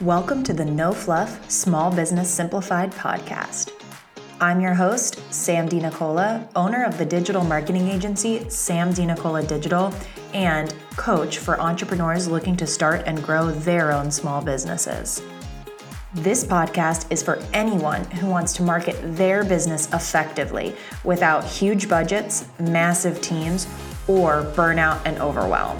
Welcome to the No Fluff Small Business Simplified podcast. I'm your host, Sam DiNicola, owner of the digital marketing agency Sam DiNicola Digital, and coach for entrepreneurs looking to start and grow their own small businesses. This podcast is for anyone who wants to market their business effectively without huge budgets, massive teams, or burnout and overwhelm.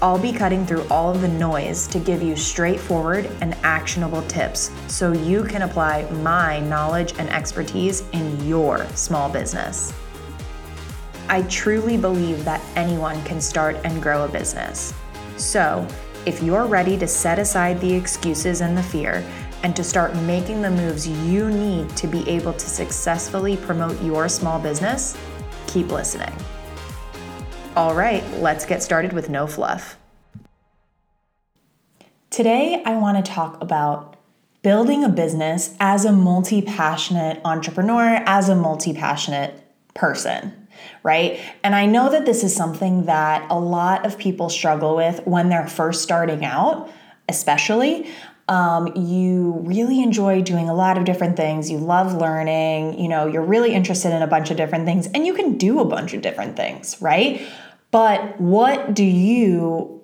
I'll be cutting through all of the noise to give you straightforward and actionable tips so you can apply my knowledge and expertise in your small business. I truly believe that anyone can start and grow a business. So, if you're ready to set aside the excuses and the fear and to start making the moves you need to be able to successfully promote your small business, keep listening. All right, let's get started with no fluff. Today, I want to talk about building a business as a multi passionate entrepreneur, as a multi passionate person, right? And I know that this is something that a lot of people struggle with when they're first starting out, especially. Um, you really enjoy doing a lot of different things. You love learning. You know, you're really interested in a bunch of different things, and you can do a bunch of different things, right? But what do you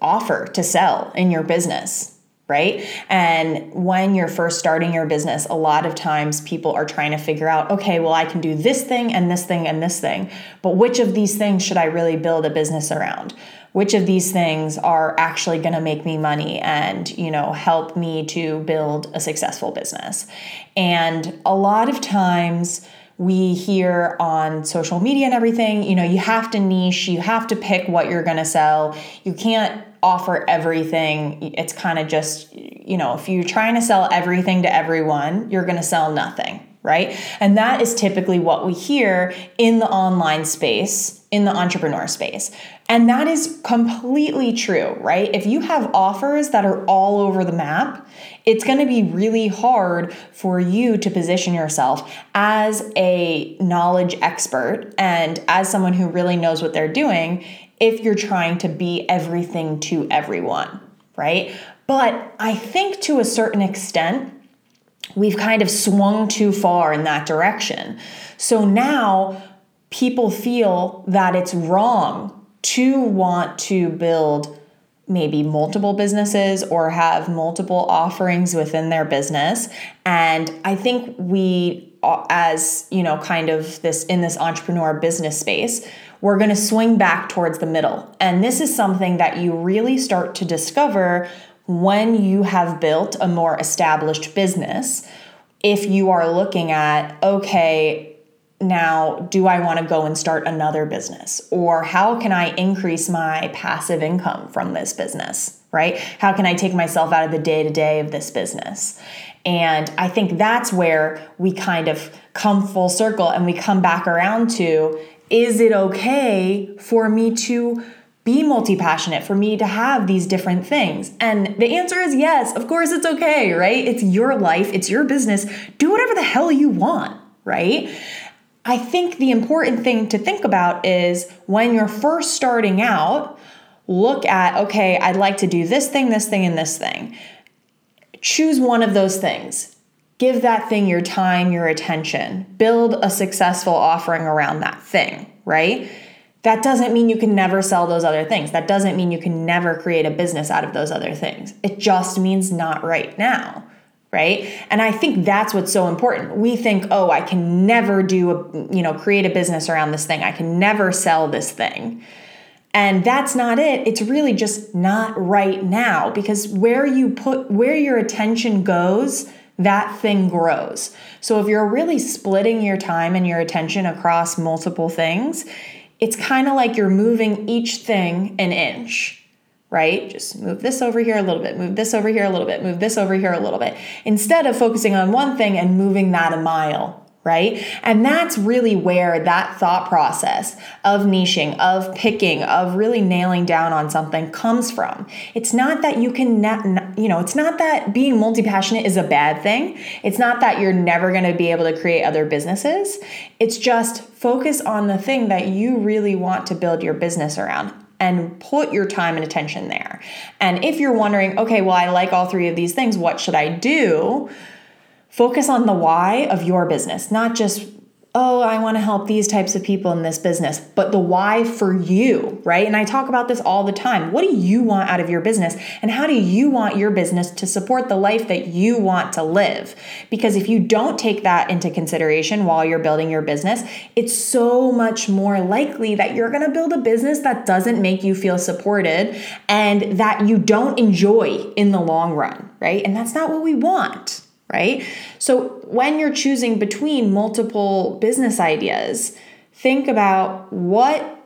offer to sell in your business? Right. And when you're first starting your business, a lot of times people are trying to figure out, okay, well, I can do this thing and this thing and this thing, but which of these things should I really build a business around? Which of these things are actually going to make me money and, you know, help me to build a successful business? And a lot of times, we hear on social media and everything, you know, you have to niche, you have to pick what you're going to sell. You can't offer everything. It's kind of just, you know, if you're trying to sell everything to everyone, you're going to sell nothing, right? And that is typically what we hear in the online space, in the entrepreneur space. And that is completely true, right? If you have offers that are all over the map, it's going to be really hard for you to position yourself as a knowledge expert and as someone who really knows what they're doing if you're trying to be everything to everyone, right? But I think to a certain extent, we've kind of swung too far in that direction. So now people feel that it's wrong to want to build maybe multiple businesses or have multiple offerings within their business and i think we uh, as you know kind of this in this entrepreneur business space we're going to swing back towards the middle and this is something that you really start to discover when you have built a more established business if you are looking at okay now do I want to go and start another business? Or how can I increase my passive income from this business, right? How can I take myself out of the day to day of this business? And I think that's where we kind of come full circle and we come back around to is it okay for me to be multi passionate, for me to have these different things? And the answer is yes, of course it's okay, right? It's your life, it's your business. Do whatever the hell you want, right? I think the important thing to think about is when you're first starting out, look at, okay, I'd like to do this thing, this thing, and this thing. Choose one of those things. Give that thing your time, your attention. Build a successful offering around that thing, right? That doesn't mean you can never sell those other things. That doesn't mean you can never create a business out of those other things. It just means not right now right? And i think that's what's so important. We think oh i can never do a you know create a business around this thing. I can never sell this thing. And that's not it. It's really just not right now because where you put where your attention goes that thing grows. So if you're really splitting your time and your attention across multiple things it's kind of like you're moving each thing an inch right? Just move this over here a little bit, move this over here a little bit, move this over here a little bit, instead of focusing on one thing and moving that a mile. Right? And that's really where that thought process of niching, of picking, of really nailing down on something comes from. It's not that you can, you know, it's not that being multi passionate is a bad thing. It's not that you're never going to be able to create other businesses. It's just focus on the thing that you really want to build your business around and put your time and attention there. And if you're wondering, okay, well, I like all three of these things, what should I do? Focus on the why of your business, not just oh, I want to help these types of people in this business, but the why for you, right? And I talk about this all the time. What do you want out of your business? And how do you want your business to support the life that you want to live? Because if you don't take that into consideration while you're building your business, it's so much more likely that you're going to build a business that doesn't make you feel supported and that you don't enjoy in the long run, right? And that's not what we want right? So when you're choosing between multiple business ideas, think about what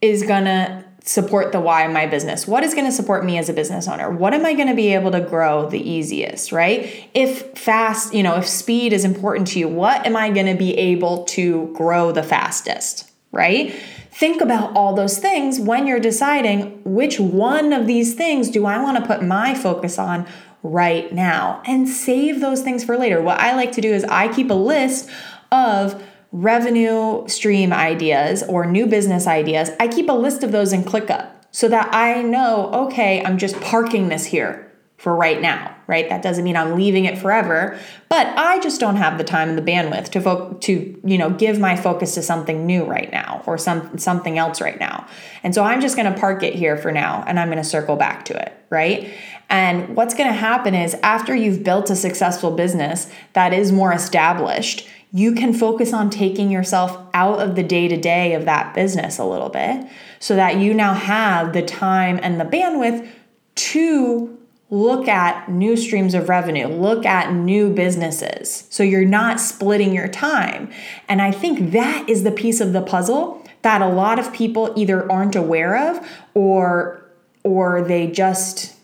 is going to support the why of my business? What is going to support me as a business owner? What am I going to be able to grow the easiest, right? If fast, you know, if speed is important to you, what am I going to be able to grow the fastest, right? Think about all those things when you're deciding which one of these things do I want to put my focus on right now and save those things for later. What I like to do is I keep a list of revenue stream ideas or new business ideas. I keep a list of those in ClickUp so that I know, okay, I'm just parking this here for right now, right? That doesn't mean I'm leaving it forever, but I just don't have the time and the bandwidth to fo- to you know give my focus to something new right now or some something else right now. And so I'm just going to park it here for now and I'm going to circle back to it, right? And what's going to happen is after you've built a successful business that is more established, you can focus on taking yourself out of the day to day of that business a little bit so that you now have the time and the bandwidth to look at new streams of revenue, look at new businesses. So you're not splitting your time. And I think that is the piece of the puzzle that a lot of people either aren't aware of or or they just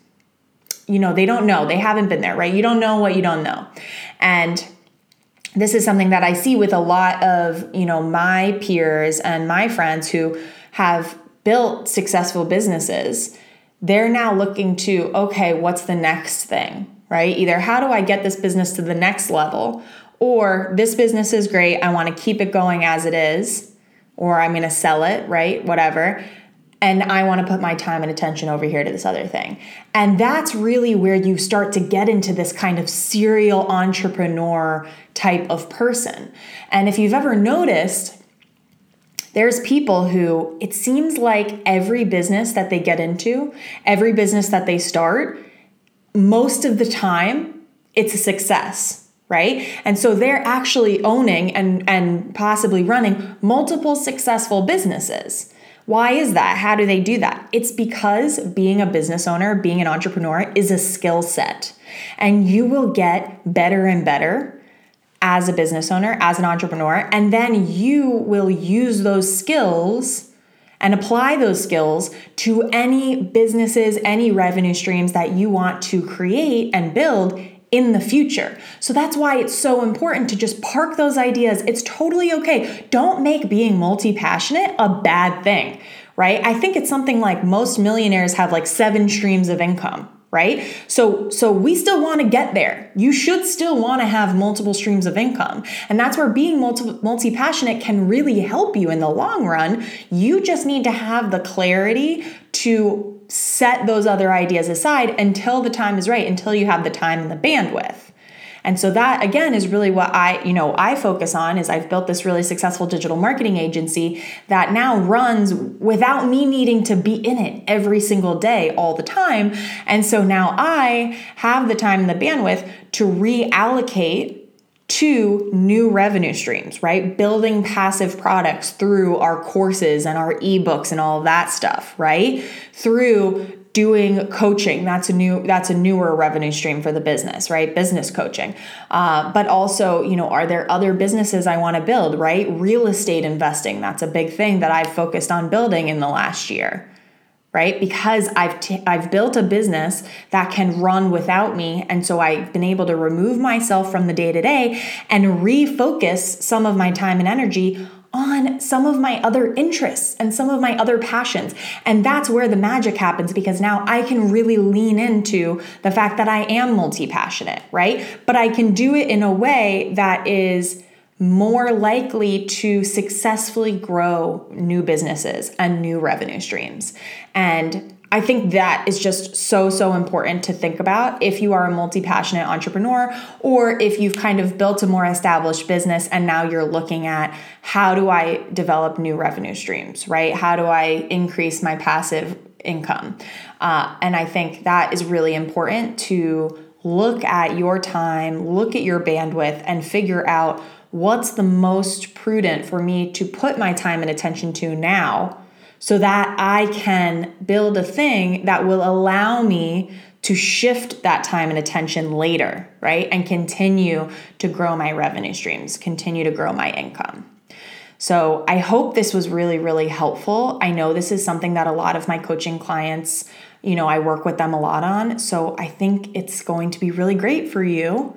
you know, they don't know. They haven't been there, right? You don't know what you don't know. And this is something that I see with a lot of, you know, my peers and my friends who have built successful businesses they're now looking to, okay, what's the next thing, right? Either how do I get this business to the next level, or this business is great, I want to keep it going as it is, or I'm to sell it, right? Whatever. And I want to put my time and attention over here to this other thing. And that's really where you start to get into this kind of serial entrepreneur type of person. And if you've ever noticed, there's people who it seems like every business that they get into, every business that they start, most of the time it's a success, right? And so they're actually owning and and possibly running multiple successful businesses. Why is that? How do they do that? It's because being a business owner, being an entrepreneur is a skill set. And you will get better and better as a business owner, as an entrepreneur, and then you will use those skills and apply those skills to any businesses, any revenue streams that you want to create and build in the future. So that's why it's so important to just park those ideas. It's totally okay. Don't make being multi passionate a bad thing, right? I think it's something like most millionaires have like seven streams of income right? So so we still want to get there. You should still want to have multiple streams of income. And that's where being multi multi-passionate can really help you in the long run. You just need to have the clarity to set those other ideas aside until the time is right, until you have the time and the bandwidth. And so that again is really what I, you know, I focus on is I've built this really successful digital marketing agency that now runs without me needing to be in it every single day all the time. And so now I have the time and the bandwidth to reallocate to new revenue streams, right? Building passive products through our courses and our ebooks and all that stuff, right? Through doing coaching that's a new that's a newer revenue stream for the business right? Business coaching. Uh, but also you know are there other businesses i want to build right? Real estate investing that's a big thing that i've focused on building in the last year right? Because i've t- i've built a business that can run without me and so i've been able to remove myself from the day to day and refocus some of my time and energy on some of my other interests and some of my other passions. And that's where the magic happens because now I can really lean into the fact that I am multi passionate, right? But I can do it in a way that is more likely to successfully grow new businesses and new revenue streams. And I think that is just so, so important to think about if you are a multi passionate entrepreneur or if you've kind of built a more established business and now you're looking at how do I develop new revenue streams, right? How do I increase my passive income? Uh, and I think that is really important to look at your time, look at your bandwidth, and figure out what's the most prudent for me to put my time and attention to now so that I can build a thing that will allow me to shift that time and attention later, right? And continue to grow my revenue streams, continue to grow my income. So I hope this was really, really helpful. I know this is something that a lot of my coaching clients, you know, I work with them a lot on. So I think it's going to be really great for you.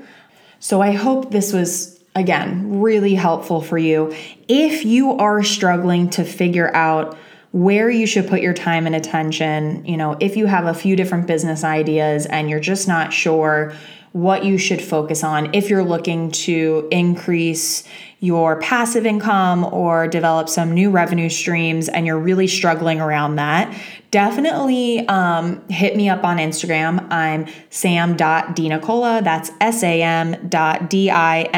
So I hope this was again really helpful for you. If you are struggling to figure out where you should put your time and attention. You know, if you have a few different business ideas and you're just not sure what you should focus on, if you're looking to increase your passive income or develop some new revenue streams and you're really struggling around that, definitely um, hit me up on Instagram. I'm sam.dinicola. That's S-A-M dot D-I-N-I-C-O-L-A.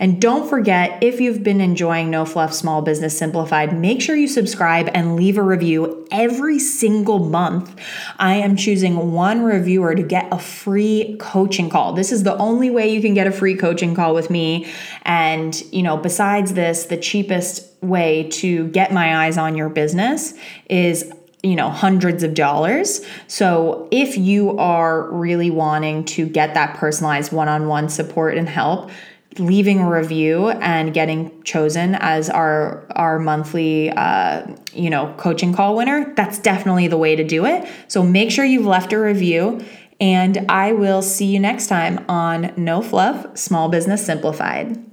And don't forget, if you've been enjoying No Fluff Small Business Simplified, make sure you subscribe and leave a review every single month. I am choosing one reviewer to get a free coaching call. This is the only way you can get a free coaching call with me. And, you know, besides this, the cheapest way to get my eyes on your business is you know hundreds of dollars so if you are really wanting to get that personalized one-on-one support and help leaving a review and getting chosen as our our monthly uh, you know coaching call winner that's definitely the way to do it. So make sure you've left a review and i will see you next time on no fluff small business simplified